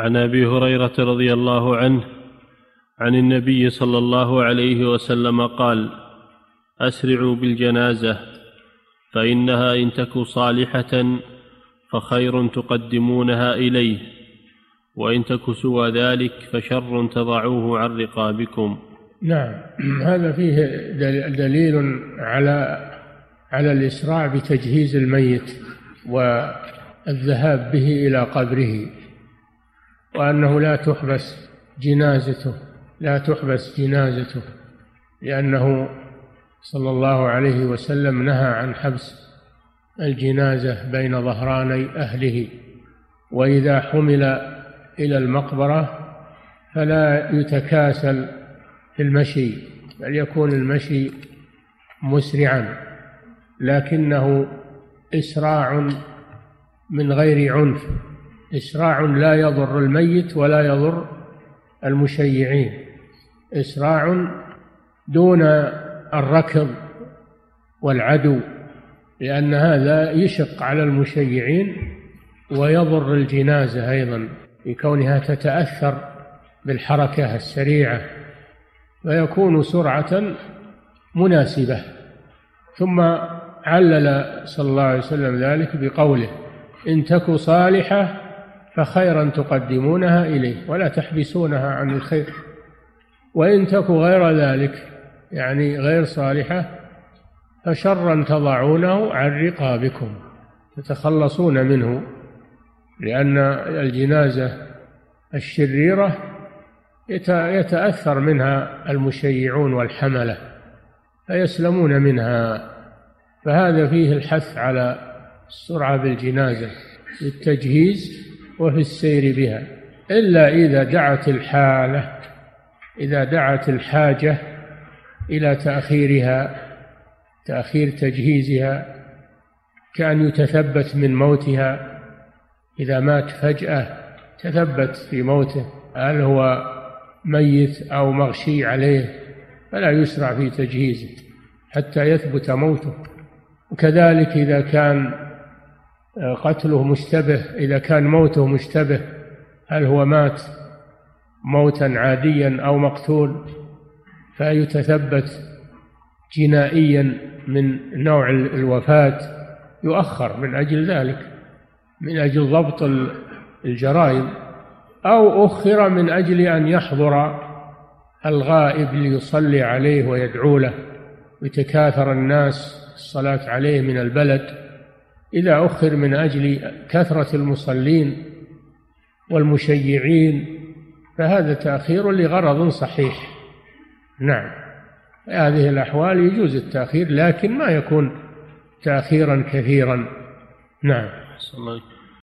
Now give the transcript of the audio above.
عن أبي هريرة رضي الله عنه عن النبي صلى الله عليه وسلم قال أسرعوا بالجنازة فإنها إن تك صالحة فخير تقدمونها إليه وإن تك سوى ذلك فشر تضعوه عن رقابكم. نعم هذا فيه دليل على على الإسراع بتجهيز الميت والذهاب به إلى قبره. وأنه لا تحبس جنازته لا تحبس جنازته لأنه صلى الله عليه وسلم نهى عن حبس الجنازة بين ظهراني أهله. وإذا حمل إلى المقبرة فلا يتكاسل في المشي بل يكون المشي مسرعا لكنه إسراع من غير عنف. إسراع لا يضر الميت ولا يضر المشيعين. إسراع دون الركض والعدو لأن هذا يشق على المشيعين ويضر الجنازة أيضا لكونها تتأثر بالحركة السريعة فيكون سرعة مناسبة. ثم علل صلى الله عليه وسلم ذلك بقوله إن تك صالحة فخيرا تقدمونها إليه ولا تحبسونها عن الخير. وإن تك غير ذلك يعني غير صالحة فشرا تضعونه عن رقابكم تتخلصون منه لأن الجنازة الشريرة يتأثر منها المشيعون والحملة فيسلمون منها. فهذا فيه الحث على السرعة بالجنازة للتجهيز وفي السير بها. إلا إذا دعت الحالة إذا دعت الحاجة إلى تأخيرها تأخير تجهيزها كأن يتثبت من موتها. إذا مات فجأة تثبت في موته هل هو ميت أو مغشي عليه فلا يسرع في تجهيزه حتى يثبت موته. وكذلك إذا كان قتله مشتبه إذا كان موته مشتبه هل هو مات موتا عاديا أو مقتول؟ فيتثبت جنائيا من نوع الوفاة يؤخر من أجل ذلك من أجل ضبط الجرائم أو أخر من أجل أن يحضر الغائب ليصلي عليه ويدعو له ويتكاثر الناس الصلاة عليه من البلد. إذا أخر من أجل كثرة المصلين والمشيعين فهذا تأخير لغرض صحيح. نعم هذه الأحوال يجوز التأخير لكن ما يكون تأخيرا كثيرا. نعم.